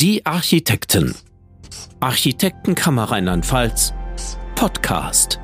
Die Architekten. Architektenkammer Rheinland-Pfalz. Podcast.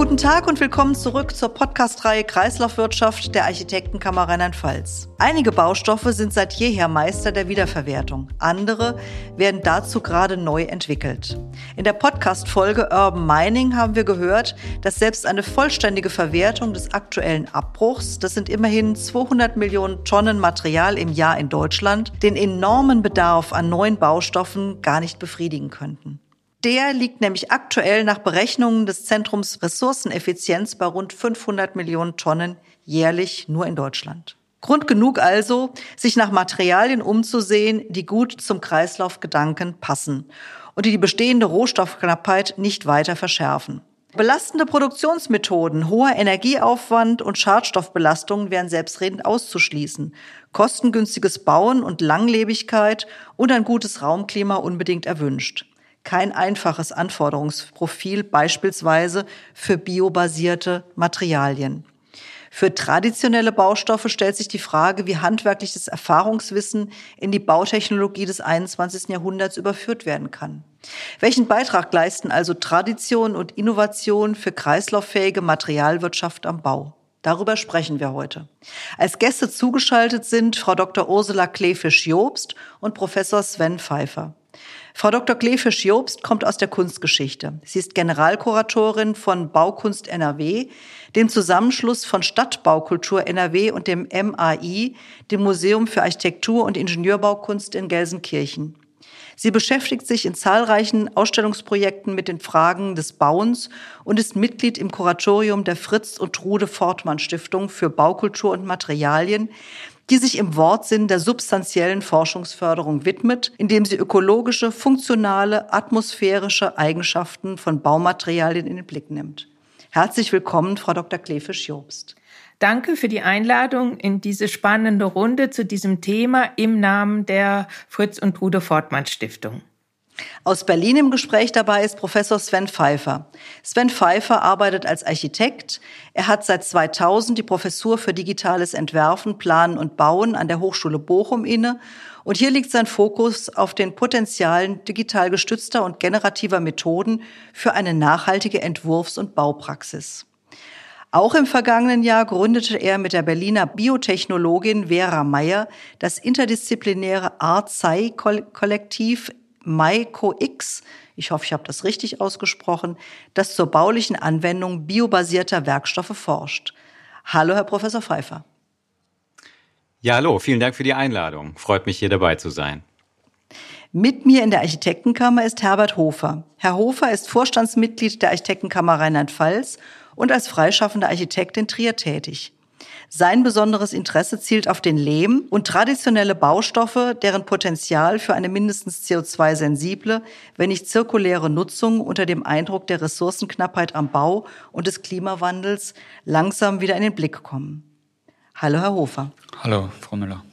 Guten Tag und willkommen zurück zur Podcast-Reihe Kreislaufwirtschaft der Architektenkammer Rheinland-Pfalz. Einige Baustoffe sind seit jeher Meister der Wiederverwertung. Andere werden dazu gerade neu entwickelt. In der Podcast-Folge Urban Mining haben wir gehört, dass selbst eine vollständige Verwertung des aktuellen Abbruchs, das sind immerhin 200 Millionen Tonnen Material im Jahr in Deutschland, den enormen Bedarf an neuen Baustoffen gar nicht befriedigen könnten. Der liegt nämlich aktuell nach Berechnungen des Zentrums Ressourceneffizienz bei rund 500 Millionen Tonnen jährlich nur in Deutschland. Grund genug also, sich nach Materialien umzusehen, die gut zum Kreislaufgedanken passen und die die bestehende Rohstoffknappheit nicht weiter verschärfen. Belastende Produktionsmethoden, hoher Energieaufwand und Schadstoffbelastungen wären selbstredend auszuschließen. Kostengünstiges Bauen und Langlebigkeit und ein gutes Raumklima unbedingt erwünscht kein einfaches Anforderungsprofil beispielsweise für biobasierte Materialien. Für traditionelle Baustoffe stellt sich die Frage, wie handwerkliches Erfahrungswissen in die Bautechnologie des 21. Jahrhunderts überführt werden kann. Welchen Beitrag leisten also Tradition und Innovation für kreislauffähige Materialwirtschaft am Bau? Darüber sprechen wir heute. Als Gäste zugeschaltet sind Frau Dr. Ursula Kleefisch-Jobst und Professor Sven Pfeiffer. Frau Dr. Kleefisch-Jobst kommt aus der Kunstgeschichte. Sie ist Generalkuratorin von Baukunst NRW, dem Zusammenschluss von Stadtbaukultur NRW und dem MAI, dem Museum für Architektur und Ingenieurbaukunst in Gelsenkirchen. Sie beschäftigt sich in zahlreichen Ausstellungsprojekten mit den Fragen des Bauens und ist Mitglied im Kuratorium der Fritz und Trude Fortmann Stiftung für Baukultur und Materialien, die sich im Wortsinn der substanziellen Forschungsförderung widmet, indem sie ökologische, funktionale, atmosphärische Eigenschaften von Baumaterialien in den Blick nimmt. Herzlich willkommen, Frau Dr. Klefisch-Jobst. Danke für die Einladung in diese spannende Runde zu diesem Thema im Namen der Fritz und Trude Fortmann Stiftung. Aus Berlin im Gespräch dabei ist Professor Sven Pfeiffer. Sven Pfeiffer arbeitet als Architekt. Er hat seit 2000 die Professur für digitales Entwerfen, Planen und Bauen an der Hochschule Bochum inne. Und hier liegt sein Fokus auf den Potenzialen digital gestützter und generativer Methoden für eine nachhaltige Entwurfs- und Baupraxis. Auch im vergangenen Jahr gründete er mit der Berliner Biotechnologin Vera Meyer das interdisziplinäre Art-Sci-Kollektiv MycoX, ich hoffe, ich habe das richtig ausgesprochen, das zur baulichen Anwendung biobasierter Werkstoffe forscht. Hallo, Herr Professor Pfeiffer. Ja, hallo, vielen Dank für die Einladung. Freut mich, hier dabei zu sein. Mit mir in der Architektenkammer ist Herbert Hofer. Herr Hofer ist Vorstandsmitglied der Architektenkammer Rheinland-Pfalz und als freischaffender Architekt in Trier tätig. Sein besonderes Interesse zielt auf den Lehm und traditionelle Baustoffe, deren Potenzial für eine mindestens CO2-sensible, wenn nicht zirkuläre Nutzung unter dem Eindruck der Ressourcenknappheit am Bau und des Klimawandels langsam wieder in den Blick kommen. Hallo, Herr Hofer. Hallo, Frau Müller.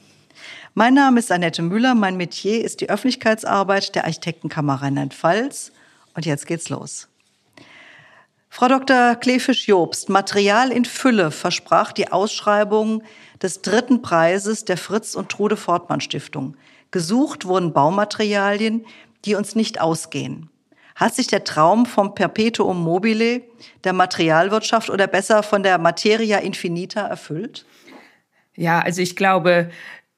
Mein Name ist Annette Müller. Mein Metier ist die Öffentlichkeitsarbeit der Architektenkammer Rheinland-Pfalz. Und jetzt geht's los. Frau Dr. Klefisch-Jobst, Material in Fülle versprach die Ausschreibung des dritten Preises der Fritz und Trude Fortmann Stiftung. Gesucht wurden Baumaterialien, die uns nicht ausgehen. Hat sich der Traum vom Perpetuum mobile, der Materialwirtschaft oder besser von der Materia infinita erfüllt? Ja, also ich glaube,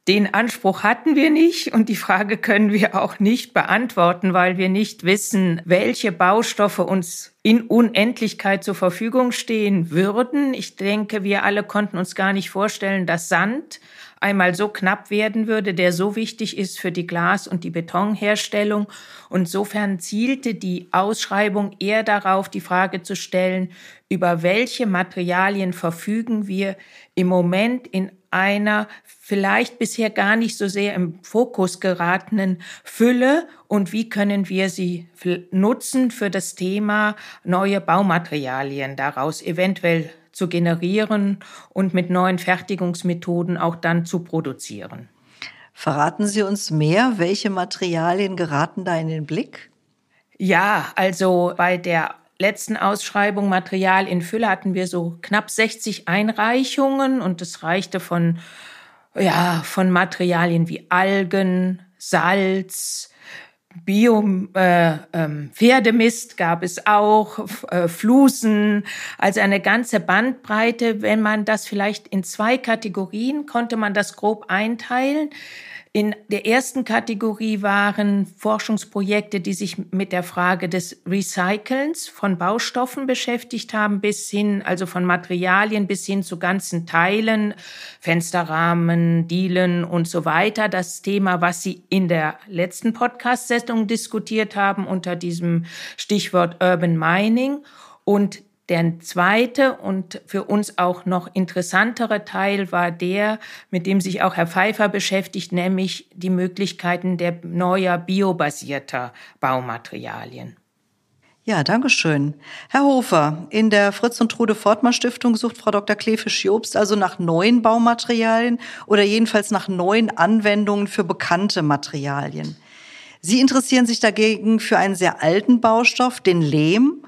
den Anspruch hatten wir nicht und die Frage können wir auch nicht beantworten, weil wir nicht wissen, welche Baustoffe uns in Unendlichkeit zur Verfügung stehen würden. Ich denke, wir alle konnten uns gar nicht vorstellen, dass Sand einmal so knapp werden würde, der so wichtig ist für die Glas- und die Betonherstellung. Und insofern zielte die Ausschreibung eher darauf, die Frage zu stellen, über welche Materialien verfügen wir im Moment in einer vielleicht bisher gar nicht so sehr im Fokus geratenen Fülle und wie können wir sie nutzen für das Thema neue Baumaterialien daraus eventuell zu generieren und mit neuen Fertigungsmethoden auch dann zu produzieren. Verraten Sie uns mehr, welche Materialien geraten da in den Blick? Ja, also bei der letzten Ausschreibung Material in Fülle hatten wir so knapp 60 Einreichungen und es reichte von ja, von Materialien wie Algen, Salz, Bio, äh, ähm, Pferdemist gab es auch, äh, Flusen, also eine ganze Bandbreite. Wenn man das vielleicht in zwei Kategorien, konnte man das grob einteilen. In der ersten Kategorie waren Forschungsprojekte, die sich mit der Frage des Recycelns von Baustoffen beschäftigt haben, bis hin, also von Materialien bis hin zu ganzen Teilen, Fensterrahmen, Dielen und so weiter. Das Thema, was Sie in der letzten Podcast-Sendung diskutiert haben unter diesem Stichwort Urban Mining. Und der zweite und für uns auch noch interessantere Teil war der, mit dem sich auch Herr Pfeiffer beschäftigt, nämlich die Möglichkeiten der neuer biobasierter Baumaterialien. Ja, danke schön. Herr Hofer, in der Fritz und Trude Fortmann Stiftung sucht Frau Dr. Klefisch-Jobst also nach neuen Baumaterialien oder jedenfalls nach neuen Anwendungen für bekannte Materialien. Sie interessieren sich dagegen für einen sehr alten Baustoff, den Lehm,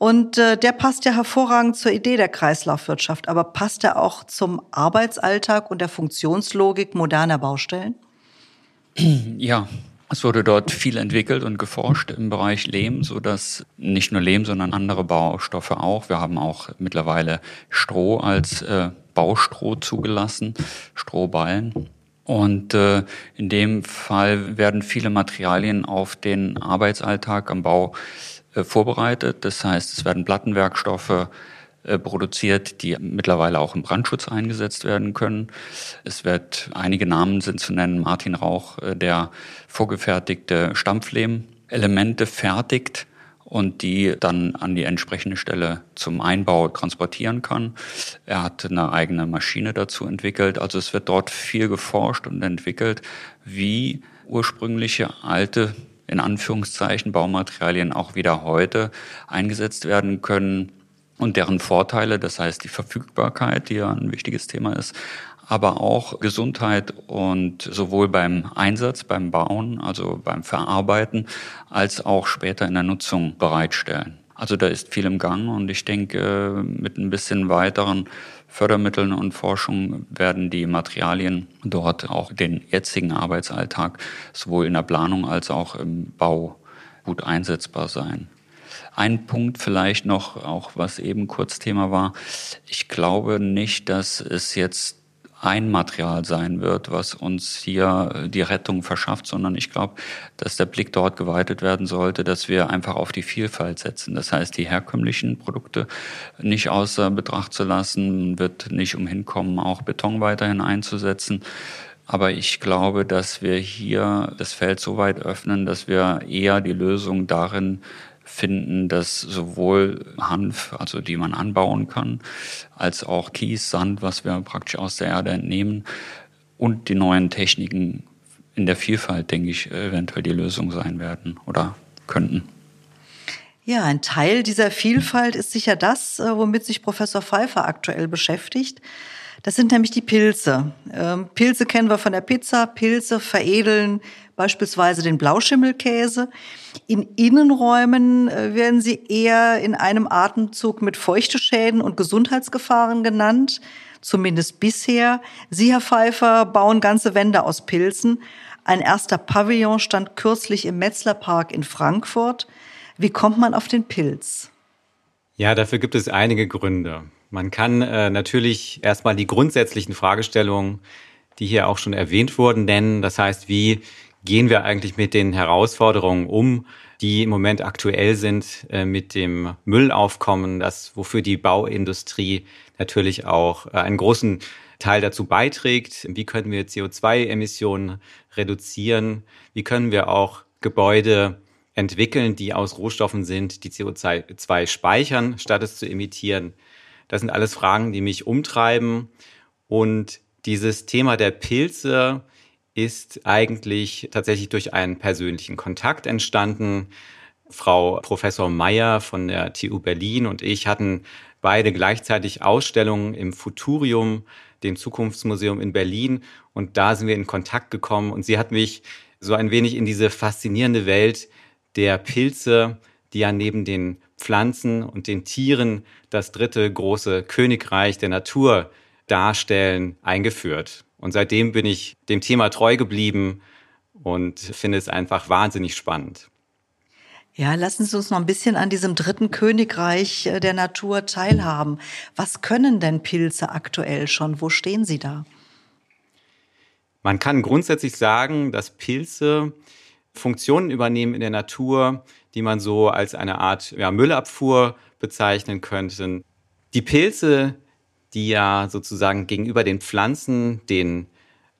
und äh, der passt ja hervorragend zur Idee der Kreislaufwirtschaft. Aber passt er auch zum Arbeitsalltag und der Funktionslogik moderner Baustellen? Ja, es wurde dort viel entwickelt und geforscht im Bereich Lehm, so dass nicht nur Lehm, sondern andere Baustoffe auch. Wir haben auch mittlerweile Stroh als äh, Baustroh zugelassen, Strohballen. Und äh, in dem Fall werden viele Materialien auf den Arbeitsalltag am Bau vorbereitet. Das heißt, es werden Plattenwerkstoffe äh, produziert, die mittlerweile auch im Brandschutz eingesetzt werden können. Es wird, einige Namen sind zu nennen, Martin Rauch, äh, der vorgefertigte Stampflehm-Elemente fertigt und die dann an die entsprechende Stelle zum Einbau transportieren kann. Er hat eine eigene Maschine dazu entwickelt. Also es wird dort viel geforscht und entwickelt, wie ursprüngliche alte in Anführungszeichen Baumaterialien auch wieder heute eingesetzt werden können und deren Vorteile, das heißt die Verfügbarkeit, die ja ein wichtiges Thema ist, aber auch Gesundheit und sowohl beim Einsatz, beim Bauen, also beim Verarbeiten, als auch später in der Nutzung bereitstellen. Also da ist viel im Gang und ich denke, mit ein bisschen weiteren Fördermitteln und Forschung werden die Materialien dort auch den jetzigen Arbeitsalltag sowohl in der Planung als auch im Bau gut einsetzbar sein. Ein Punkt vielleicht noch, auch was eben kurz Thema war. Ich glaube nicht, dass es jetzt ein Material sein wird, was uns hier äh, die Rettung verschafft, sondern ich glaube, dass der Blick dort geweitet werden sollte, dass wir einfach auf die Vielfalt setzen. Das heißt, die herkömmlichen Produkte nicht außer Betracht zu lassen, wird nicht umhin kommen, auch Beton weiterhin einzusetzen. Aber ich glaube, dass wir hier das Feld so weit öffnen, dass wir eher die Lösung darin finden, dass sowohl Hanf, also die man anbauen kann, als auch Kies, Sand, was wir praktisch aus der Erde entnehmen und die neuen Techniken in der Vielfalt, denke ich, eventuell die Lösung sein werden oder könnten. Ja, ein Teil dieser Vielfalt ist sicher das, äh, womit sich Professor Pfeiffer aktuell beschäftigt. Das sind nämlich die Pilze. Ähm, Pilze kennen wir von der Pizza. Pilze veredeln beispielsweise den Blauschimmelkäse. In Innenräumen äh, werden sie eher in einem Atemzug mit Feuchteschäden und Gesundheitsgefahren genannt, zumindest bisher. Sie, Herr Pfeiffer, bauen ganze Wände aus Pilzen. Ein erster Pavillon stand kürzlich im Metzlerpark in Frankfurt. Wie kommt man auf den Pilz? Ja, dafür gibt es einige Gründe. Man kann äh, natürlich erstmal die grundsätzlichen Fragestellungen, die hier auch schon erwähnt wurden, nennen. Das heißt, wie gehen wir eigentlich mit den Herausforderungen um, die im Moment aktuell sind äh, mit dem Müllaufkommen, das wofür die Bauindustrie natürlich auch äh, einen großen Teil dazu beiträgt. Wie können wir CO2-Emissionen reduzieren? Wie können wir auch Gebäude entwickeln, die aus Rohstoffen sind, die CO2 speichern, statt es zu emittieren? Das sind alles Fragen, die mich umtreiben. Und dieses Thema der Pilze ist eigentlich tatsächlich durch einen persönlichen Kontakt entstanden. Frau Professor Meyer von der TU Berlin und ich hatten beide gleichzeitig Ausstellungen im Futurium, dem Zukunftsmuseum in Berlin. Und da sind wir in Kontakt gekommen und sie hat mich so ein wenig in diese faszinierende Welt der Pilze, die ja neben den Pflanzen und den Tieren das dritte große Königreich der Natur darstellen, eingeführt. Und seitdem bin ich dem Thema treu geblieben und finde es einfach wahnsinnig spannend. Ja, lassen Sie uns noch ein bisschen an diesem dritten Königreich äh, der Natur teilhaben. Was können denn Pilze aktuell schon? Wo stehen sie da? Man kann grundsätzlich sagen, dass Pilze Funktionen übernehmen in der Natur, die man so als eine Art ja, Müllabfuhr bezeichnen könnte. Die Pilze, die ja sozusagen gegenüber den Pflanzen den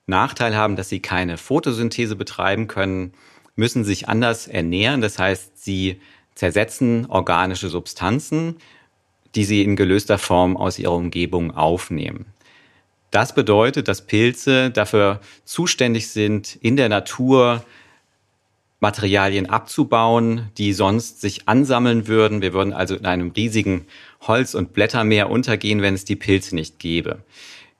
Nachteil haben, dass sie keine Photosynthese betreiben können, müssen sich anders ernähren. Das heißt, sie zersetzen organische Substanzen, die sie in gelöster Form aus ihrer Umgebung aufnehmen. Das bedeutet, dass Pilze dafür zuständig sind, in der Natur Materialien abzubauen, die sonst sich ansammeln würden. Wir würden also in einem riesigen Holz- und Blättermeer untergehen, wenn es die Pilze nicht gäbe.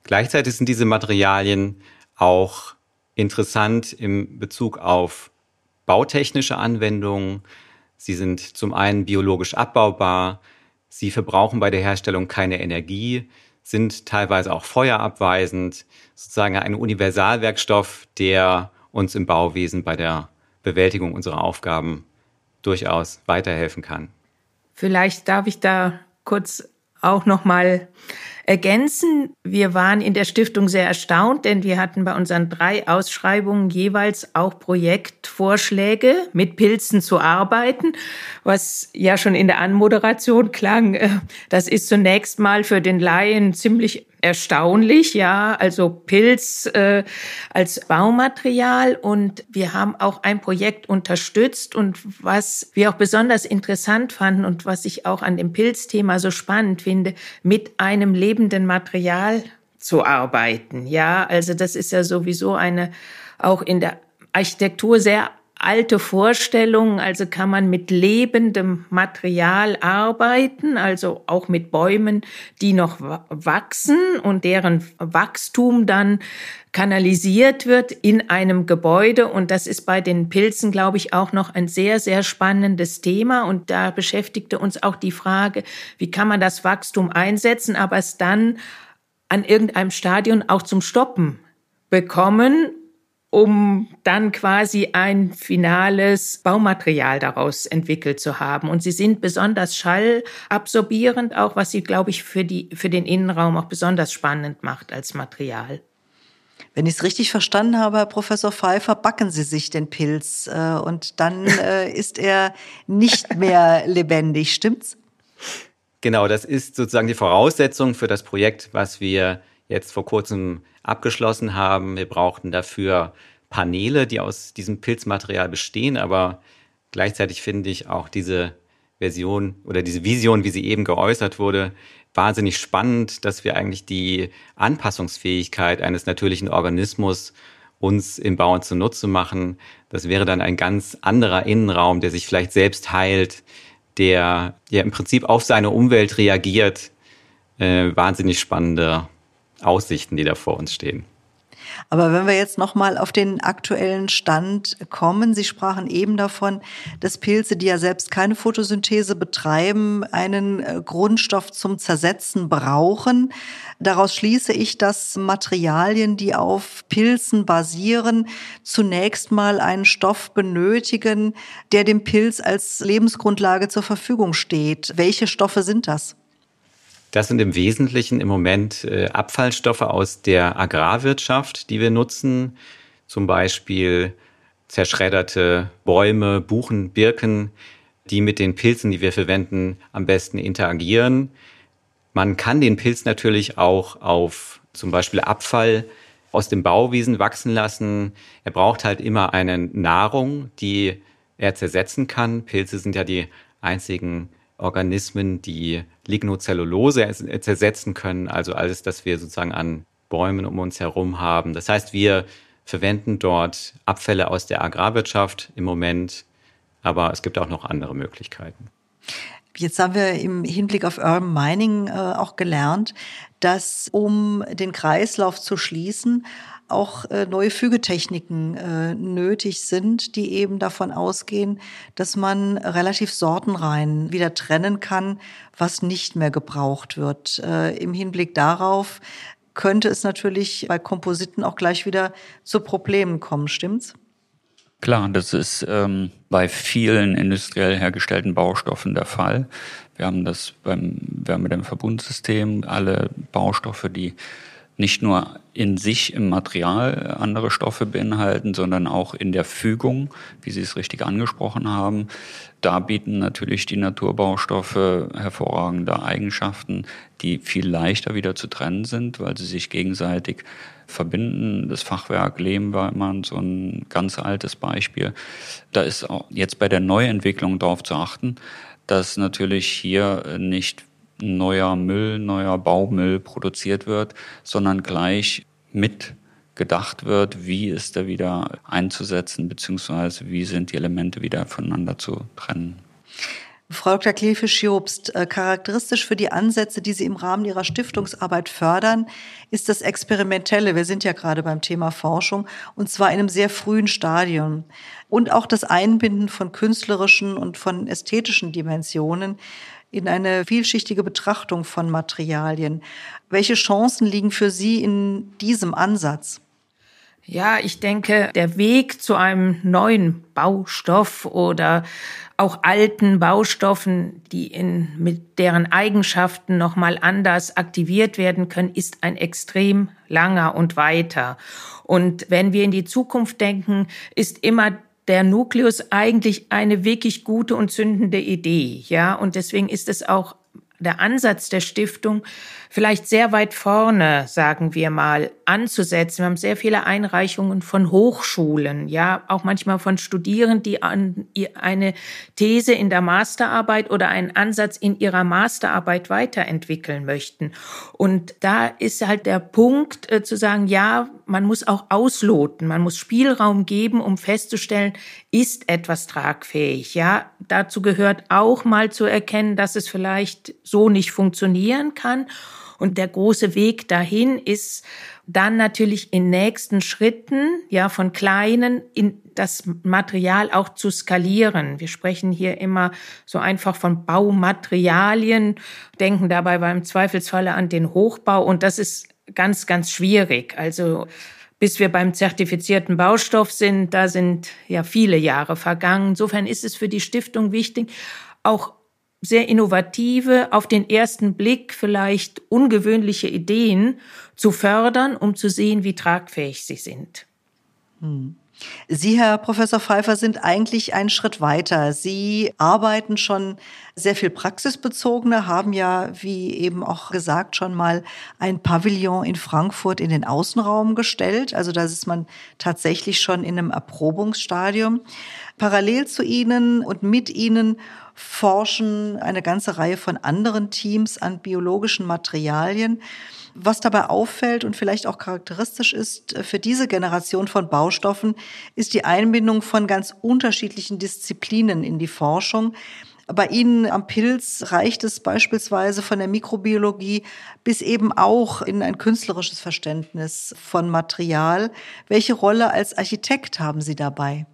Gleichzeitig sind diese Materialien auch interessant im Bezug auf bautechnische Anwendungen. Sie sind zum einen biologisch abbaubar, sie verbrauchen bei der Herstellung keine Energie, sind teilweise auch feuerabweisend, sozusagen ein Universalwerkstoff, der uns im Bauwesen bei der Bewältigung unserer Aufgaben durchaus weiterhelfen kann. Vielleicht darf ich da kurz auch noch mal ergänzen. Wir waren in der Stiftung sehr erstaunt, denn wir hatten bei unseren drei Ausschreibungen jeweils auch Projektvorschläge, mit Pilzen zu arbeiten, was ja schon in der Anmoderation klang. Äh, das ist zunächst mal für den Laien ziemlich erstaunlich, ja, also Pilz äh, als Baumaterial. Und wir haben auch ein Projekt unterstützt. Und was wir auch besonders interessant fanden und was ich auch an dem Pilzthema so spannend finde, mit einem lebenden Material zu arbeiten. Ja, also das ist ja sowieso eine auch in der Architektur sehr alte Vorstellungen, also kann man mit lebendem Material arbeiten, also auch mit Bäumen, die noch wachsen und deren Wachstum dann kanalisiert wird in einem Gebäude. Und das ist bei den Pilzen, glaube ich, auch noch ein sehr, sehr spannendes Thema. Und da beschäftigte uns auch die Frage, wie kann man das Wachstum einsetzen, aber es dann an irgendeinem Stadion auch zum Stoppen bekommen um dann quasi ein finales Baumaterial daraus entwickelt zu haben. Und sie sind besonders schallabsorbierend, auch was sie, glaube ich, für, die, für den Innenraum auch besonders spannend macht als Material. Wenn ich es richtig verstanden habe, Herr Professor Pfeiffer, backen Sie sich den Pilz äh, und dann äh, ist er nicht mehr lebendig, stimmt's? Genau, das ist sozusagen die Voraussetzung für das Projekt, was wir jetzt vor kurzem abgeschlossen haben. Wir brauchten dafür Paneele, die aus diesem Pilzmaterial bestehen, aber gleichzeitig finde ich auch diese Version oder diese Vision, wie sie eben geäußert wurde, wahnsinnig spannend, dass wir eigentlich die Anpassungsfähigkeit eines natürlichen Organismus uns im Bauen zunutze machen. Das wäre dann ein ganz anderer Innenraum, der sich vielleicht selbst heilt, der ja im Prinzip auf seine Umwelt reagiert. Äh, wahnsinnig spannende Aussichten, die da vor uns stehen. Aber wenn wir jetzt nochmal auf den aktuellen Stand kommen, Sie sprachen eben davon, dass Pilze, die ja selbst keine Photosynthese betreiben, einen äh, Grundstoff zum Zersetzen brauchen. Daraus schließe ich, dass Materialien, die auf Pilzen basieren, zunächst mal einen Stoff benötigen, der dem Pilz als Lebensgrundlage zur Verfügung steht. Welche Stoffe sind das? Das sind im Wesentlichen im Moment äh, Abfallstoffe aus der Agrarwirtschaft, die wir nutzen. Zum Beispiel zerschredderte Bäume, Buchen, Birken, die mit den Pilzen, die wir verwenden, am besten interagieren. Man kann den Pilz natürlich auch auf zum Beispiel Abfall aus dem Bauwesen wachsen lassen. Er braucht halt immer eine Nahrung, die er zersetzen kann. Pilze sind ja die einzigen Organismen, die Lignocellulose zersetzen können, also alles, das wir sozusagen an Bäumen um uns herum haben. Das heißt, wir verwenden dort Abfälle aus der Agrarwirtschaft im Moment, aber es gibt auch noch andere Möglichkeiten. Jetzt haben wir im Hinblick auf Urban Mining äh, auch gelernt, dass um den Kreislauf zu schließen, auch äh, neue Fügetechniken äh, nötig sind, die eben davon ausgehen, dass man relativ sortenrein wieder trennen kann, was nicht mehr gebraucht wird. Äh, Im Hinblick darauf könnte es natürlich bei Kompositen auch gleich wieder zu Problemen kommen, stimmt's? Klar, das ist ähm, bei vielen industriell hergestellten Baustoffen der Fall. Wir haben das beim Wärmedämmverbundsystem, alle Baustoffe, die nicht nur in sich im Material andere Stoffe beinhalten, sondern auch in der Fügung, wie Sie es richtig angesprochen haben. Da bieten natürlich die Naturbaustoffe hervorragende Eigenschaften, die viel leichter wieder zu trennen sind, weil sie sich gegenseitig verbinden. Das Fachwerk Lehm war immer so ein ganz altes Beispiel. Da ist auch jetzt bei der Neuentwicklung darauf zu achten, dass natürlich hier nicht neuer Müll, neuer Baumüll produziert wird, sondern gleich mit gedacht wird, wie ist er wieder einzusetzen, beziehungsweise wie sind die Elemente wieder voneinander zu trennen. Frau Dr. Klefisch-Jobst, äh, charakteristisch für die Ansätze, die Sie im Rahmen Ihrer Stiftungsarbeit fördern, ist das Experimentelle. Wir sind ja gerade beim Thema Forschung und zwar in einem sehr frühen Stadium. Und auch das Einbinden von künstlerischen und von ästhetischen Dimensionen in eine vielschichtige Betrachtung von Materialien. Welche Chancen liegen für Sie in diesem Ansatz? Ja, ich denke, der Weg zu einem neuen Baustoff oder auch alten Baustoffen, die in, mit deren Eigenschaften nochmal anders aktiviert werden können, ist ein extrem langer und weiter. Und wenn wir in die Zukunft denken, ist immer der Nukleus eigentlich eine wirklich gute und zündende Idee, ja. Und deswegen ist es auch der Ansatz der Stiftung, vielleicht sehr weit vorne, sagen wir mal, anzusetzen. Wir haben sehr viele Einreichungen von Hochschulen, ja, auch manchmal von Studierenden, die an eine These in der Masterarbeit oder einen Ansatz in ihrer Masterarbeit weiterentwickeln möchten. Und da ist halt der Punkt äh, zu sagen, ja, man muss auch ausloten, man muss Spielraum geben, um festzustellen, ist etwas tragfähig, ja. Dazu gehört auch mal zu erkennen, dass es vielleicht so nicht funktionieren kann und der große Weg dahin ist dann natürlich in nächsten Schritten, ja, von kleinen in das Material auch zu skalieren. Wir sprechen hier immer so einfach von Baumaterialien, denken dabei beim Zweifelsfalle an den Hochbau und das ist ganz, ganz schwierig. Also, bis wir beim zertifizierten Baustoff sind, da sind ja viele Jahre vergangen. Insofern ist es für die Stiftung wichtig, auch sehr innovative, auf den ersten Blick vielleicht ungewöhnliche Ideen zu fördern, um zu sehen, wie tragfähig sie sind. Hm. Sie, Herr Professor Pfeiffer, sind eigentlich einen Schritt weiter. Sie arbeiten schon sehr viel praxisbezogener, haben ja, wie eben auch gesagt, schon mal ein Pavillon in Frankfurt in den Außenraum gestellt. Also da ist man tatsächlich schon in einem Erprobungsstadium. Parallel zu Ihnen und mit Ihnen forschen eine ganze Reihe von anderen Teams an biologischen Materialien. Was dabei auffällt und vielleicht auch charakteristisch ist für diese Generation von Baustoffen, ist die Einbindung von ganz unterschiedlichen Disziplinen in die Forschung. Bei Ihnen am Pilz reicht es beispielsweise von der Mikrobiologie bis eben auch in ein künstlerisches Verständnis von Material. Welche Rolle als Architekt haben Sie dabei?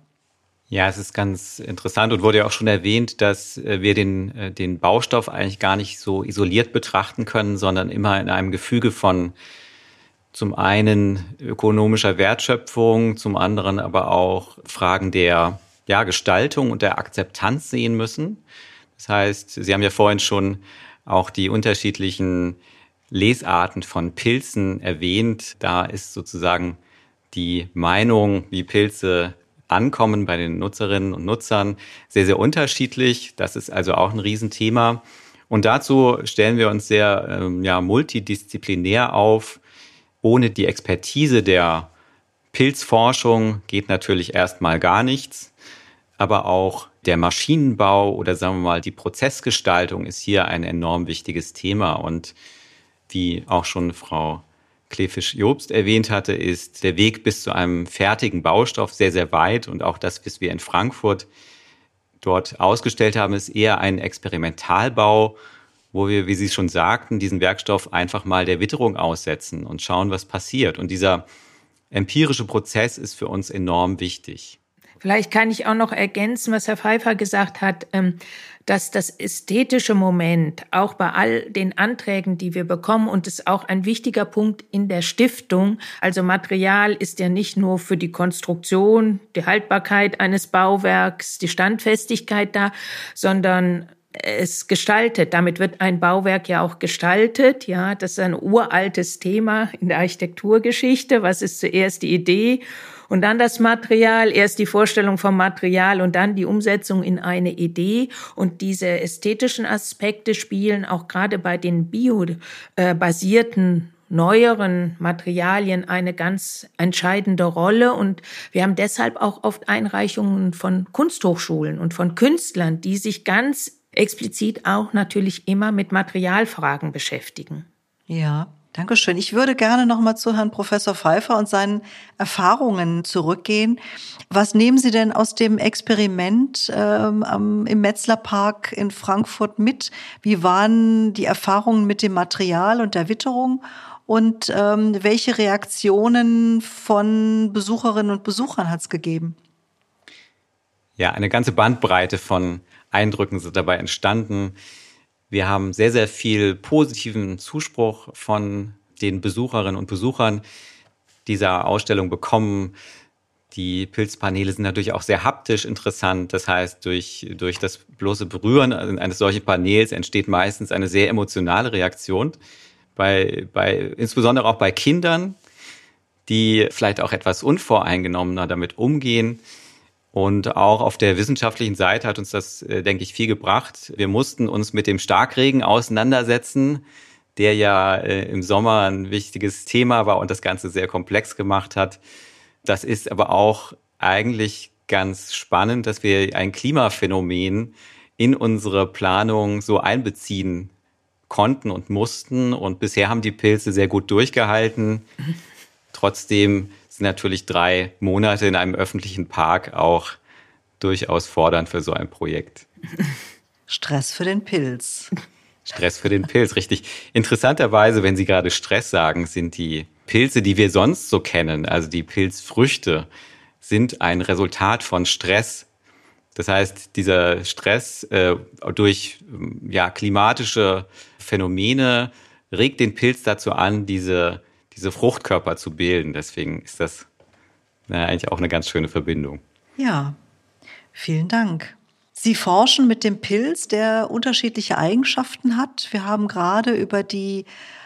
Ja, es ist ganz interessant und wurde ja auch schon erwähnt, dass äh, wir den, äh, den Baustoff eigentlich gar nicht so isoliert betrachten können, sondern immer in einem Gefüge von zum einen ökonomischer Wertschöpfung, zum anderen aber auch Fragen der ja, Gestaltung und der Akzeptanz sehen müssen. Das heißt, Sie haben ja vorhin schon auch die unterschiedlichen Lesarten von Pilzen erwähnt. Da ist sozusagen die Meinung, wie Pilze ankommen bei den Nutzerinnen und Nutzern sehr, sehr unterschiedlich. Das ist also auch ein Riesenthema. Und dazu stellen wir uns sehr ähm, ja, multidisziplinär auf. Ohne die Expertise der Pilzforschung geht natürlich erstmal gar nichts. Aber auch der Maschinenbau oder sagen wir mal die Prozessgestaltung ist hier ein enorm wichtiges Thema. Und wie auch schon Frau Klefisch-Jobst erwähnt hatte, ist der Weg bis zu einem fertigen Baustoff sehr, sehr weit. Und auch das, was wir in Frankfurt dort ausgestellt haben, ist eher ein Experimentalbau, wo wir, wie Sie schon sagten, diesen Werkstoff einfach mal der Witterung aussetzen und schauen, was passiert. Und dieser empirische Prozess ist für uns enorm wichtig. Vielleicht kann ich auch noch ergänzen, was Herr Pfeiffer gesagt hat, ähm, dass das ästhetische Moment auch bei all den Anträgen, die wir bekommen, und ist auch ein wichtiger Punkt in der Stiftung. Also Material ist ja nicht nur für die Konstruktion, die Haltbarkeit eines Bauwerks, die Standfestigkeit da, sondern es gestaltet. Damit wird ein Bauwerk ja auch gestaltet. Ja, das ist ein uraltes Thema in der Architekturgeschichte. Was ist zuerst die Idee? Und dann das Material, erst die Vorstellung vom Material und dann die Umsetzung in eine Idee. Und diese ästhetischen Aspekte spielen auch gerade bei den biobasierten neueren Materialien eine ganz entscheidende Rolle. Und wir haben deshalb auch oft Einreichungen von Kunsthochschulen und von Künstlern, die sich ganz explizit auch natürlich immer mit Materialfragen beschäftigen. Ja, Dankeschön. Ich würde gerne noch mal zu Herrn Professor Pfeiffer und seinen Erfahrungen zurückgehen. Was nehmen Sie denn aus dem Experiment ähm, im Metzler Park in Frankfurt mit? Wie waren die Erfahrungen mit dem Material und der Witterung? Und ähm, welche Reaktionen von Besucherinnen und Besuchern hat es gegeben? Ja, eine ganze Bandbreite von Eindrücken sind dabei entstanden. Wir haben sehr, sehr viel positiven Zuspruch von den Besucherinnen und Besuchern dieser Ausstellung bekommen. Die Pilzpaneele sind natürlich auch sehr haptisch interessant. Das heißt, durch, durch das bloße Berühren eines solchen Panels entsteht meistens eine sehr emotionale Reaktion. Bei, bei, insbesondere auch bei Kindern, die vielleicht auch etwas unvoreingenommener damit umgehen. Und auch auf der wissenschaftlichen Seite hat uns das, äh, denke ich, viel gebracht. Wir mussten uns mit dem Starkregen auseinandersetzen, der ja äh, im Sommer ein wichtiges Thema war und das Ganze sehr komplex gemacht hat. Das ist aber auch eigentlich ganz spannend, dass wir ein Klimaphänomen in unsere Planung so einbeziehen konnten und mussten. Und bisher haben die Pilze sehr gut durchgehalten. Trotzdem sind natürlich drei Monate in einem öffentlichen Park auch durchaus fordernd für so ein Projekt. Stress für den Pilz. Stress für den Pilz, richtig. Interessanterweise, wenn Sie gerade Stress sagen, sind die Pilze, die wir sonst so kennen, also die Pilzfrüchte, sind ein Resultat von Stress. Das heißt, dieser Stress äh, durch ja, klimatische Phänomene regt den Pilz dazu an, diese diese Fruchtkörper zu bilden. Deswegen ist das na, eigentlich auch eine ganz schöne Verbindung. Ja, vielen Dank. Sie forschen mit dem Pilz, der unterschiedliche Eigenschaften hat. Wir haben gerade über die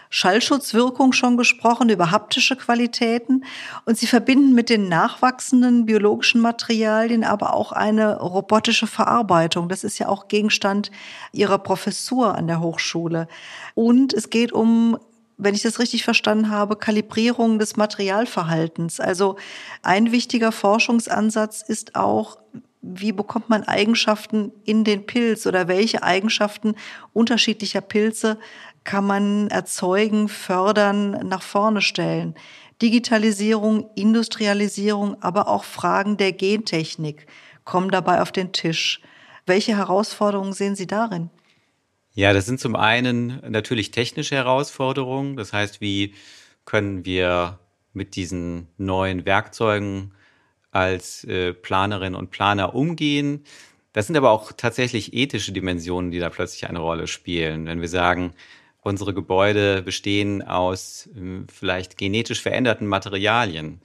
Schallschutzwirkung schon gesprochen, über haptische Qualitäten. Und sie verbinden mit den nachwachsenden biologischen Materialien aber auch eine robotische Verarbeitung. Das ist ja auch Gegenstand ihrer Professur an der Hochschule. Und es geht um wenn ich das richtig verstanden habe, Kalibrierung des Materialverhaltens. Also ein wichtiger Forschungsansatz ist auch, wie bekommt man Eigenschaften in den Pilz oder welche Eigenschaften unterschiedlicher Pilze kann man erzeugen, fördern, nach vorne stellen. Digitalisierung, Industrialisierung, aber auch Fragen der Gentechnik kommen dabei auf den Tisch. Welche Herausforderungen sehen Sie darin? Ja, das sind zum einen natürlich technische Herausforderungen. Das heißt, wie können wir mit diesen neuen Werkzeugen als äh, Planerinnen und Planer umgehen? Das sind aber auch tatsächlich ethische Dimensionen, die da plötzlich eine Rolle spielen. Wenn wir sagen, unsere Gebäude bestehen aus äh, vielleicht genetisch veränderten Materialien,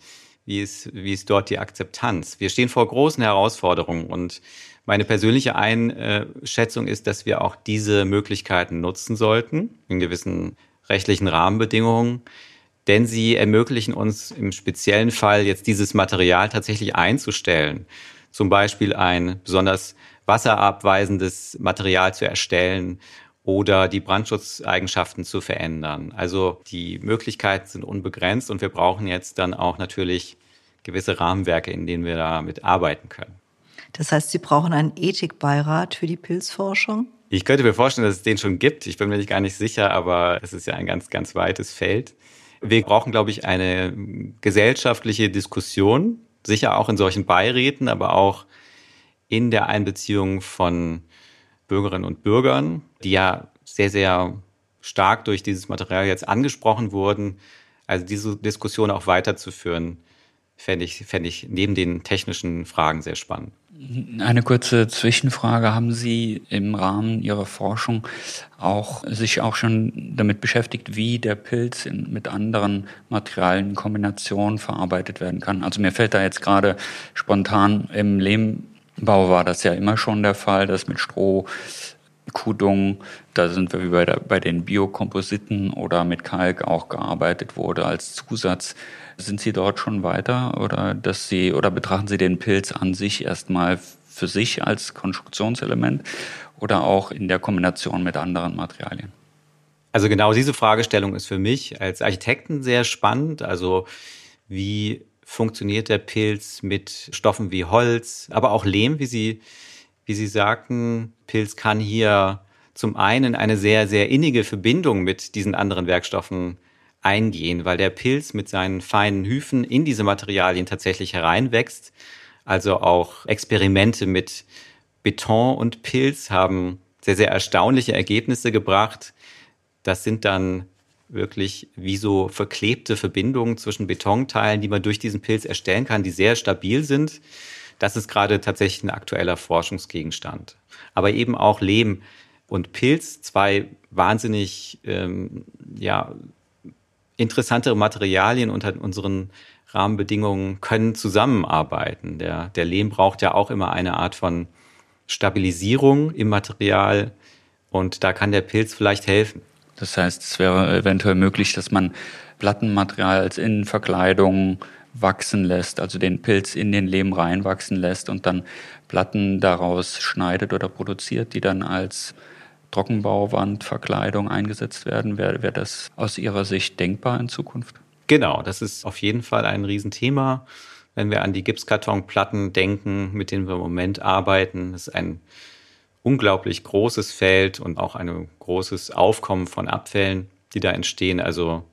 wie ist, wie ist dort die Akzeptanz? Wir stehen vor großen Herausforderungen und meine persönliche Einschätzung ist, dass wir auch diese Möglichkeiten nutzen sollten, in gewissen rechtlichen Rahmenbedingungen, denn sie ermöglichen uns im speziellen Fall jetzt dieses Material tatsächlich einzustellen. Zum Beispiel ein besonders wasserabweisendes Material zu erstellen oder die Brandschutzeigenschaften zu verändern. Also die Möglichkeiten sind unbegrenzt und wir brauchen jetzt dann auch natürlich gewisse Rahmenwerke, in denen wir damit arbeiten können. Das heißt, Sie brauchen einen Ethikbeirat für die Pilzforschung? Ich könnte mir vorstellen, dass es den schon gibt. Ich bin mir nicht gar nicht sicher, aber es ist ja ein ganz, ganz weites Feld. Wir brauchen, glaube ich, eine gesellschaftliche Diskussion, sicher auch in solchen Beiräten, aber auch in der Einbeziehung von Bürgerinnen und Bürgern, die ja sehr, sehr stark durch dieses Material jetzt angesprochen wurden. Also diese Diskussion auch weiterzuführen, fände ich, fände ich neben den technischen Fragen sehr spannend. Eine kurze Zwischenfrage. Haben Sie im Rahmen Ihrer Forschung auch sich auch schon damit beschäftigt, wie der Pilz in, mit anderen Materialien in Kombination verarbeitet werden kann? Also mir fällt da jetzt gerade spontan im Lehmbau war das ja immer schon der Fall, dass mit Stroh Kudung, da sind wir wie bei, der, bei den Biokompositen oder mit Kalk auch gearbeitet wurde als Zusatz. Sind Sie dort schon weiter oder dass Sie oder betrachten Sie den Pilz an sich erstmal für sich als Konstruktionselement oder auch in der Kombination mit anderen Materialien? Also genau diese Fragestellung ist für mich als Architekten sehr spannend. Also wie funktioniert der Pilz mit Stoffen wie Holz, aber auch Lehm, wie Sie, wie Sie sagten. Pilz kann hier zum einen eine sehr, sehr innige Verbindung mit diesen anderen Werkstoffen eingehen, weil der Pilz mit seinen feinen Hyphen in diese Materialien tatsächlich hereinwächst. Also auch Experimente mit Beton und Pilz haben sehr, sehr erstaunliche Ergebnisse gebracht. Das sind dann wirklich wie so verklebte Verbindungen zwischen Betonteilen, die man durch diesen Pilz erstellen kann, die sehr stabil sind. Das ist gerade tatsächlich ein aktueller Forschungsgegenstand. Aber eben auch Lehm und Pilz, zwei wahnsinnig ähm, ja, interessantere Materialien unter unseren Rahmenbedingungen können zusammenarbeiten. Der, der Lehm braucht ja auch immer eine Art von Stabilisierung im Material und da kann der Pilz vielleicht helfen. Das heißt, es wäre eventuell möglich, dass man Plattenmaterial als Innenverkleidung wachsen lässt, also den Pilz in den Lehm reinwachsen lässt und dann Platten daraus schneidet oder produziert, die dann als Trockenbauwandverkleidung eingesetzt werden. Wäre, wäre das aus Ihrer Sicht denkbar in Zukunft? Genau, das ist auf jeden Fall ein Riesenthema. Wenn wir an die Gipskartonplatten denken, mit denen wir im Moment arbeiten, das ist ein unglaublich großes Feld und auch ein großes Aufkommen von Abfällen, die da entstehen. Also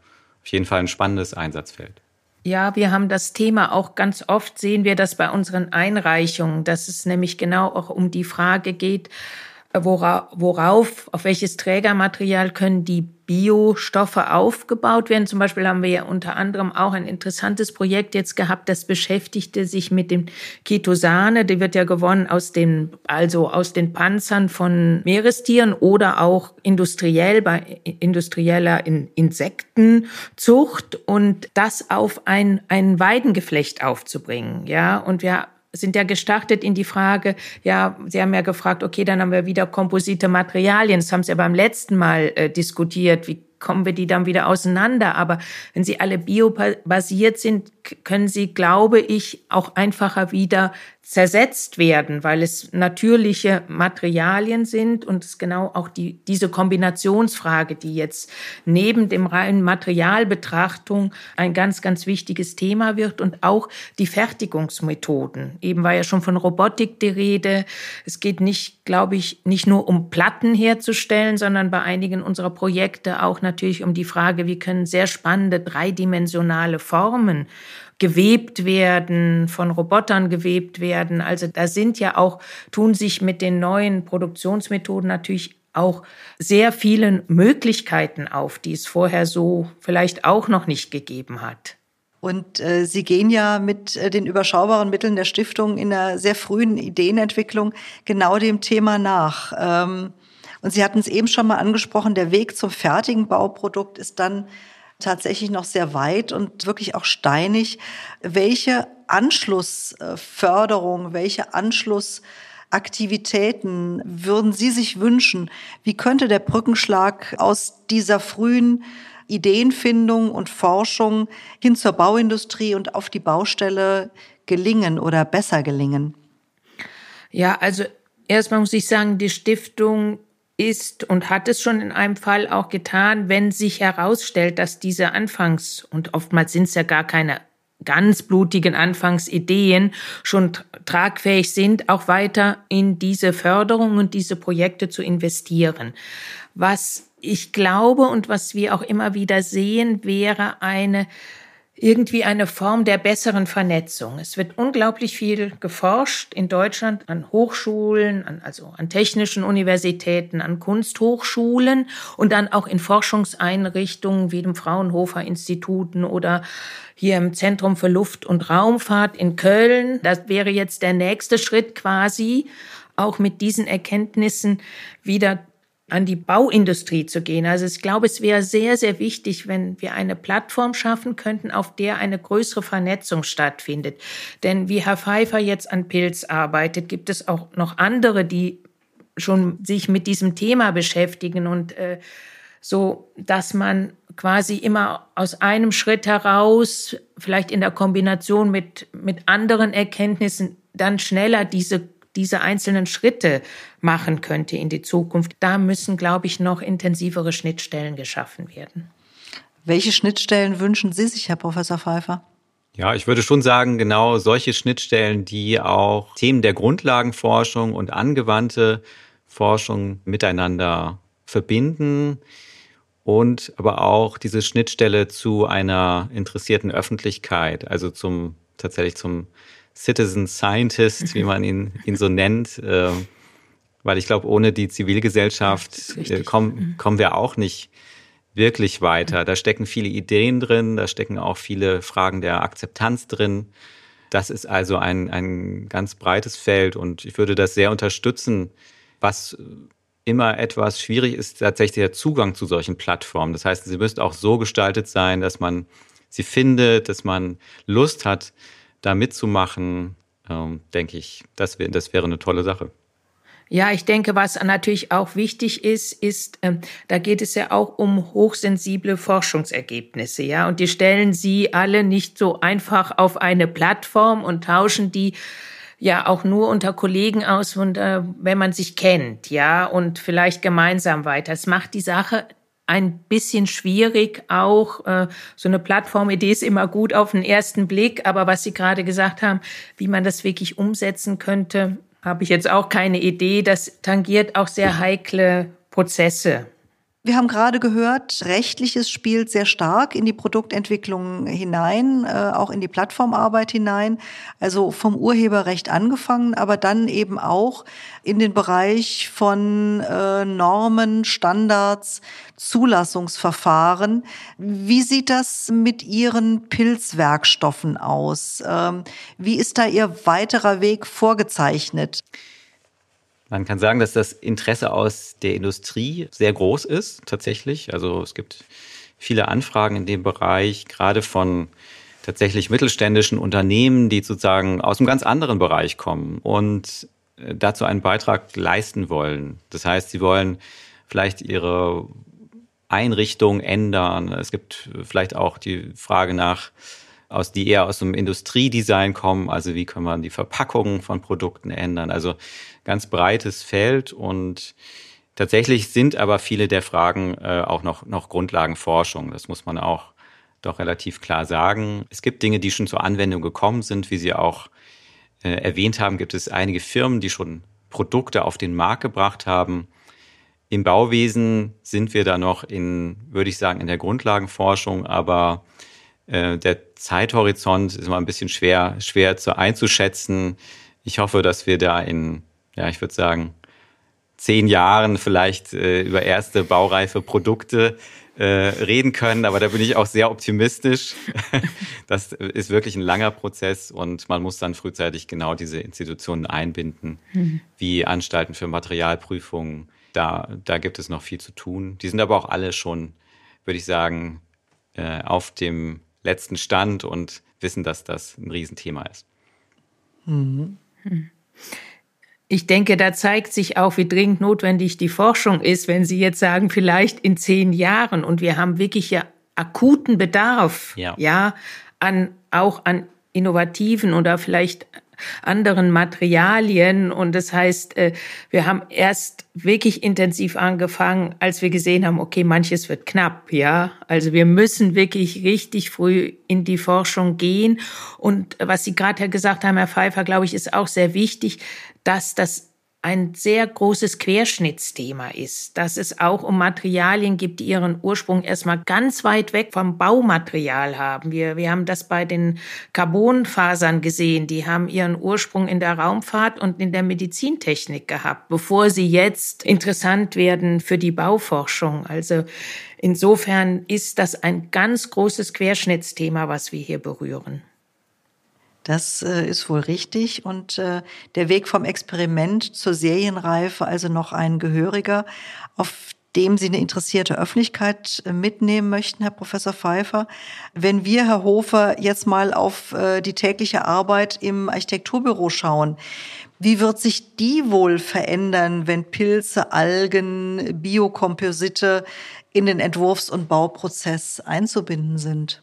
auf jeden Fall ein spannendes Einsatzfeld. Ja, wir haben das Thema auch ganz oft, sehen wir das bei unseren Einreichungen, dass es nämlich genau auch um die Frage geht, worauf, auf welches Trägermaterial können die Biostoffe aufgebaut werden. Zum Beispiel haben wir ja unter anderem auch ein interessantes Projekt jetzt gehabt, das beschäftigte sich mit dem Ketosane. Die wird ja gewonnen aus den, also aus den Panzern von Meerestieren oder auch industriell bei industrieller Insektenzucht und das auf ein, ein Weidengeflecht aufzubringen. Ja, und wir sind ja gestartet in die Frage, ja, Sie haben ja gefragt, okay, dann haben wir wieder komposite Materialien. Das haben Sie ja beim letzten Mal äh, diskutiert. Wie kommen wir die dann wieder auseinander? Aber wenn sie alle biobasiert sind, können sie, glaube ich, auch einfacher wieder zersetzt werden, weil es natürliche Materialien sind und es genau auch die, diese Kombinationsfrage, die jetzt neben dem reinen Materialbetrachtung ein ganz, ganz wichtiges Thema wird und auch die Fertigungsmethoden. Eben war ja schon von Robotik die Rede. Es geht nicht, glaube ich, nicht nur um Platten herzustellen, sondern bei einigen unserer Projekte auch natürlich um die Frage, wie können sehr spannende dreidimensionale Formen gewebt werden, von Robotern gewebt werden. Also da sind ja auch, tun sich mit den neuen Produktionsmethoden natürlich auch sehr vielen Möglichkeiten auf, die es vorher so vielleicht auch noch nicht gegeben hat. Und äh, Sie gehen ja mit äh, den überschaubaren Mitteln der Stiftung in einer sehr frühen Ideenentwicklung genau dem Thema nach. Ähm, und Sie hatten es eben schon mal angesprochen, der Weg zum fertigen Bauprodukt ist dann tatsächlich noch sehr weit und wirklich auch steinig. Welche Anschlussförderung, welche Anschlussaktivitäten würden Sie sich wünschen? Wie könnte der Brückenschlag aus dieser frühen Ideenfindung und Forschung hin zur Bauindustrie und auf die Baustelle gelingen oder besser gelingen? Ja, also erstmal muss ich sagen, die Stiftung ist und hat es schon in einem Fall auch getan, wenn sich herausstellt, dass diese Anfangs- und oftmals sind es ja gar keine ganz blutigen Anfangsideen schon tragfähig sind, auch weiter in diese Förderung und diese Projekte zu investieren. Was ich glaube und was wir auch immer wieder sehen, wäre eine irgendwie eine Form der besseren Vernetzung. Es wird unglaublich viel geforscht in Deutschland an Hochschulen, an, also an technischen Universitäten, an Kunsthochschulen und dann auch in Forschungseinrichtungen wie dem Fraunhofer Instituten oder hier im Zentrum für Luft- und Raumfahrt in Köln. Das wäre jetzt der nächste Schritt quasi, auch mit diesen Erkenntnissen wieder an die Bauindustrie zu gehen. Also ich glaube, es wäre sehr, sehr wichtig, wenn wir eine Plattform schaffen könnten, auf der eine größere Vernetzung stattfindet. Denn wie Herr Pfeiffer jetzt an Pilz arbeitet, gibt es auch noch andere, die schon sich mit diesem Thema beschäftigen und äh, so, dass man quasi immer aus einem Schritt heraus, vielleicht in der Kombination mit, mit anderen Erkenntnissen, dann schneller diese diese einzelnen Schritte machen könnte in die Zukunft. Da müssen, glaube ich, noch intensivere Schnittstellen geschaffen werden. Welche Schnittstellen wünschen Sie sich, Herr Professor Pfeiffer? Ja, ich würde schon sagen, genau solche Schnittstellen, die auch Themen der Grundlagenforschung und angewandte Forschung miteinander verbinden und aber auch diese Schnittstelle zu einer interessierten Öffentlichkeit, also zum tatsächlich zum Citizen Scientist, wie man ihn, ihn so nennt, äh, weil ich glaube, ohne die Zivilgesellschaft äh, kommen, mhm. kommen wir auch nicht wirklich weiter. Da stecken viele Ideen drin, da stecken auch viele Fragen der Akzeptanz drin. Das ist also ein, ein ganz breites Feld und ich würde das sehr unterstützen. Was immer etwas schwierig ist, tatsächlich der Zugang zu solchen Plattformen. Das heißt, sie müsste auch so gestaltet sein, dass man sie findet, dass man Lust hat, da mitzumachen, ähm, denke ich, das, wär, das wäre eine tolle Sache. Ja, ich denke, was natürlich auch wichtig ist, ist, ähm, da geht es ja auch um hochsensible Forschungsergebnisse, ja, und die stellen Sie alle nicht so einfach auf eine Plattform und tauschen die ja auch nur unter Kollegen aus, äh, wenn man sich kennt, ja, und vielleicht gemeinsam weiter. Es macht die Sache ein bisschen schwierig auch. Äh, so eine Plattformidee ist immer gut auf den ersten Blick, aber was Sie gerade gesagt haben, wie man das wirklich umsetzen könnte, habe ich jetzt auch keine Idee. Das tangiert auch sehr heikle Prozesse. Wir haben gerade gehört, rechtliches spielt sehr stark in die Produktentwicklung hinein, äh, auch in die Plattformarbeit hinein. Also vom Urheberrecht angefangen, aber dann eben auch in den Bereich von äh, Normen, Standards, Zulassungsverfahren. Wie sieht das mit Ihren Pilzwerkstoffen aus? Ähm, wie ist da Ihr weiterer Weg vorgezeichnet? Man kann sagen, dass das Interesse aus der Industrie sehr groß ist, tatsächlich. Also es gibt viele Anfragen in dem Bereich, gerade von tatsächlich mittelständischen Unternehmen, die sozusagen aus einem ganz anderen Bereich kommen und äh, dazu einen Beitrag leisten wollen. Das heißt, sie wollen vielleicht ihre Einrichtung ändern. Es gibt vielleicht auch die Frage nach aus, die eher aus dem Industriedesign kommen. Also wie kann man die Verpackungen von Produkten ändern? Also ganz breites Feld und tatsächlich sind aber viele der Fragen äh, auch noch, noch Grundlagenforschung. Das muss man auch doch relativ klar sagen. Es gibt Dinge, die schon zur Anwendung gekommen sind, wie Sie auch äh, erwähnt haben, gibt es einige Firmen, die schon Produkte auf den Markt gebracht haben. Im Bauwesen sind wir da noch in, würde ich sagen, in der Grundlagenforschung, aber äh, der Zeithorizont ist immer ein bisschen schwer, schwer zu einzuschätzen. Ich hoffe, dass wir da in, ja, ich würde sagen, zehn Jahren vielleicht äh, über erste baureife Produkte äh, reden können, aber da bin ich auch sehr optimistisch. das ist wirklich ein langer Prozess und man muss dann frühzeitig genau diese Institutionen einbinden, mhm. wie Anstalten für Materialprüfungen. Da, da gibt es noch viel zu tun. Die sind aber auch alle schon, würde ich sagen, äh, auf dem letzten Stand und wissen, dass das ein Riesenthema ist. Mhm. Ich denke, da zeigt sich auch, wie dringend notwendig die Forschung ist, wenn Sie jetzt sagen, vielleicht in zehn Jahren und wir haben wirklich ja akuten Bedarf, ja, ja an, auch an innovativen oder vielleicht anderen Materialien. Und das heißt, äh, wir haben erst wirklich intensiv angefangen, als wir gesehen haben, okay, manches wird knapp, ja. Also wir müssen wirklich richtig früh in die Forschung gehen. Und was Sie gerade gesagt haben, Herr Pfeiffer, glaube ich, ist auch sehr wichtig, dass das ein sehr großes Querschnittsthema ist, dass es auch um Materialien gibt, die ihren Ursprung erstmal ganz weit weg vom Baumaterial haben. Wir, wir haben das bei den Carbonfasern gesehen, die haben ihren Ursprung in der Raumfahrt und in der Medizintechnik gehabt, bevor sie jetzt interessant werden für die Bauforschung. Also insofern ist das ein ganz großes Querschnittsthema, was wir hier berühren. Das äh, ist wohl richtig. Und äh, der Weg vom Experiment zur Serienreife, also noch ein gehöriger, auf dem Sie eine interessierte Öffentlichkeit äh, mitnehmen möchten, Herr Professor Pfeiffer. Wenn wir, Herr Hofer, jetzt mal auf äh, die tägliche Arbeit im Architekturbüro schauen, wie wird sich die wohl verändern, wenn Pilze, Algen, Biokomposite in den Entwurfs- und Bauprozess einzubinden sind?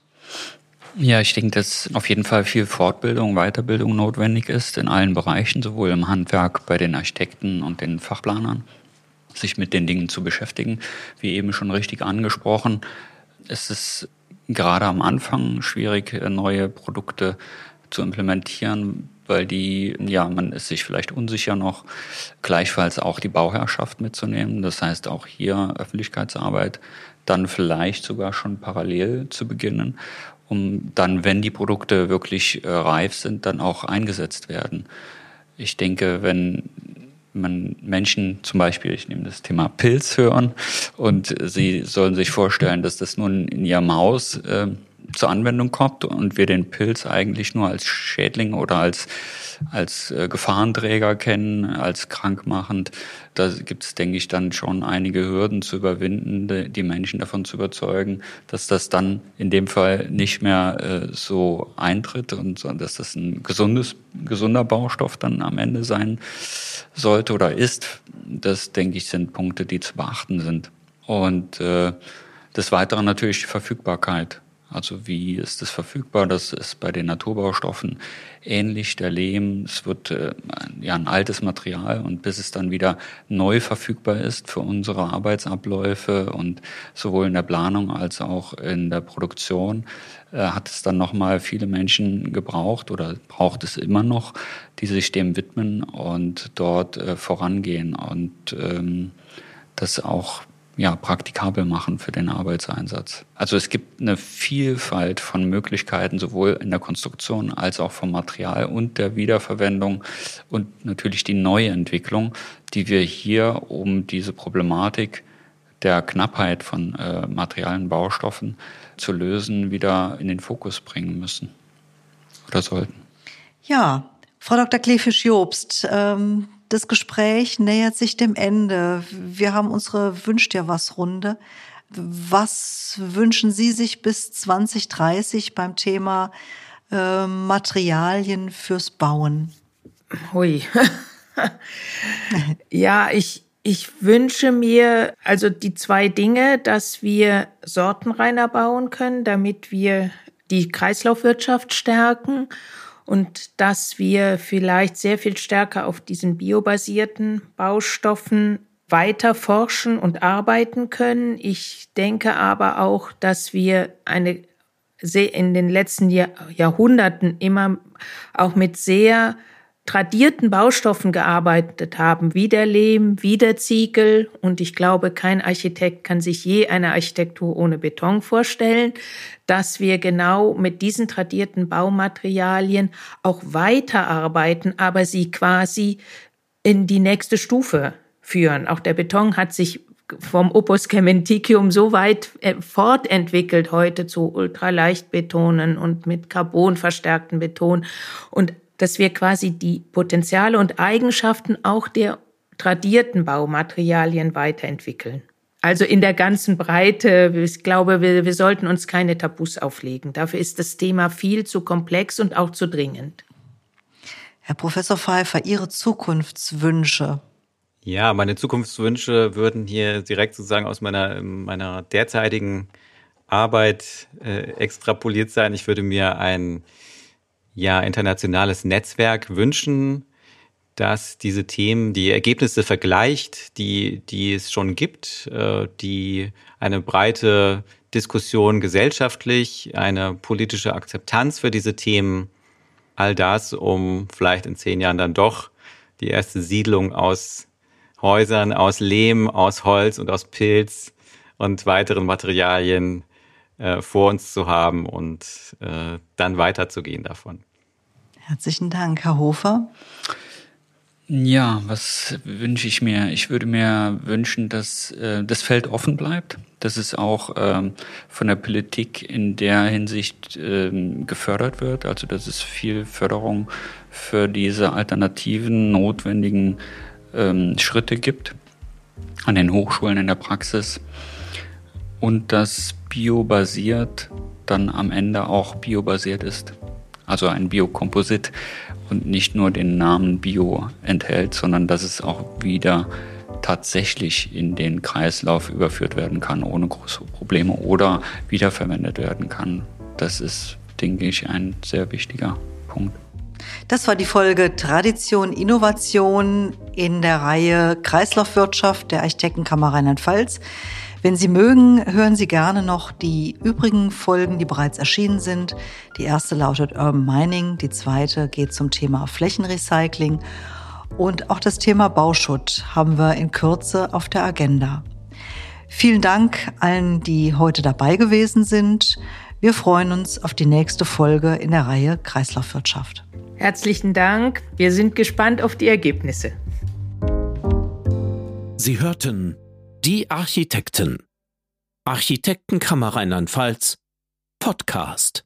Ja, ich denke, dass auf jeden Fall viel Fortbildung, Weiterbildung notwendig ist in allen Bereichen, sowohl im Handwerk, bei den Architekten und den Fachplanern, sich mit den Dingen zu beschäftigen. Wie eben schon richtig angesprochen, ist es gerade am Anfang schwierig, neue Produkte zu implementieren, weil die, ja, man ist sich vielleicht unsicher noch, gleichfalls auch die Bauherrschaft mitzunehmen. Das heißt auch hier Öffentlichkeitsarbeit dann vielleicht sogar schon parallel zu beginnen um dann, wenn die Produkte wirklich äh, reif sind, dann auch eingesetzt werden. Ich denke, wenn man Menschen zum Beispiel, ich nehme das Thema Pilz hören und sie sollen sich vorstellen, dass das nun in ihrem Haus äh, zur Anwendung kommt und wir den Pilz eigentlich nur als Schädling oder als, als äh, Gefahrenträger kennen, als krankmachend. Da gibt es, denke ich, dann schon einige Hürden zu überwinden, die Menschen davon zu überzeugen, dass das dann in dem Fall nicht mehr äh, so eintritt und dass das ein gesundes, gesunder Baustoff dann am Ende sein sollte oder ist. Das, denke ich, sind Punkte, die zu beachten sind. Und äh, des Weiteren natürlich die Verfügbarkeit. Also wie ist es verfügbar? Das ist bei den Naturbaustoffen ähnlich. Der Lehm, es wird äh, ja ein altes Material und bis es dann wieder neu verfügbar ist für unsere Arbeitsabläufe und sowohl in der Planung als auch in der Produktion, äh, hat es dann nochmal viele Menschen gebraucht oder braucht es immer noch, die sich dem widmen und dort äh, vorangehen und ähm, das auch ja, praktikabel machen für den Arbeitseinsatz. Also es gibt eine Vielfalt von Möglichkeiten, sowohl in der Konstruktion als auch vom Material und der Wiederverwendung und natürlich die Neuentwicklung, die wir hier um diese Problematik der Knappheit von äh, Materialien, Baustoffen zu lösen, wieder in den Fokus bringen müssen oder sollten. Ja, Frau Dr. Klefisch-Jobst, ähm, das Gespräch nähert sich dem Ende. Wir haben unsere Wünsch dir was Runde. Was wünschen Sie sich bis 2030 beim Thema äh, Materialien fürs Bauen? Hui. ja, ich, ich wünsche mir also die zwei Dinge, dass wir sortenreiner bauen können, damit wir die Kreislaufwirtschaft stärken und dass wir vielleicht sehr viel stärker auf diesen biobasierten Baustoffen weiter forschen und arbeiten können. Ich denke aber auch, dass wir eine in den letzten Jahrhunderten immer auch mit sehr tradierten Baustoffen gearbeitet haben, wie der Lehm, wie der Ziegel. Und ich glaube, kein Architekt kann sich je eine Architektur ohne Beton vorstellen, dass wir genau mit diesen tradierten Baumaterialien auch weiterarbeiten, aber sie quasi in die nächste Stufe führen. Auch der Beton hat sich vom Opus Cementicium so weit äh, fortentwickelt heute zu Ultraleichtbetonen und mit Carbon verstärkten Beton. Und dass wir quasi die Potenziale und Eigenschaften auch der tradierten Baumaterialien weiterentwickeln. Also in der ganzen Breite. Ich glaube, wir, wir sollten uns keine Tabus auflegen. Dafür ist das Thema viel zu komplex und auch zu dringend. Herr Professor Pfeiffer, Ihre Zukunftswünsche. Ja, meine Zukunftswünsche würden hier direkt sozusagen aus meiner, meiner derzeitigen Arbeit äh, extrapoliert sein. Ich würde mir ein ja, internationales Netzwerk wünschen, das diese Themen, die Ergebnisse vergleicht, die, die es schon gibt, äh, die eine breite Diskussion gesellschaftlich, eine politische Akzeptanz für diese Themen, all das, um vielleicht in zehn Jahren dann doch die erste Siedlung aus Häusern, aus Lehm, aus Holz und aus Pilz und weiteren Materialien äh, vor uns zu haben und äh, dann weiterzugehen davon. Herzlichen Dank, Herr Hofer. Ja, was wünsche ich mir? Ich würde mir wünschen, dass äh, das Feld offen bleibt, dass es auch ähm, von der Politik in der Hinsicht ähm, gefördert wird, also dass es viel Förderung für diese alternativen, notwendigen ähm, Schritte gibt an den Hochschulen in der Praxis und dass biobasiert dann am Ende auch biobasiert ist, also ein Biokomposit und nicht nur den Namen Bio enthält, sondern dass es auch wieder tatsächlich in den Kreislauf überführt werden kann ohne große Probleme oder wiederverwendet werden kann. Das ist, denke ich, ein sehr wichtiger Punkt. Das war die Folge Tradition, Innovation in der Reihe Kreislaufwirtschaft der Architektenkammer Rheinland-Pfalz. Wenn Sie mögen, hören Sie gerne noch die übrigen Folgen, die bereits erschienen sind. Die erste lautet Urban Mining, die zweite geht zum Thema Flächenrecycling und auch das Thema Bauschutt haben wir in Kürze auf der Agenda. Vielen Dank allen, die heute dabei gewesen sind. Wir freuen uns auf die nächste Folge in der Reihe Kreislaufwirtschaft. Herzlichen Dank. Wir sind gespannt auf die Ergebnisse. Sie hörten die Architekten. Architektenkammer Rheinland-Pfalz Podcast.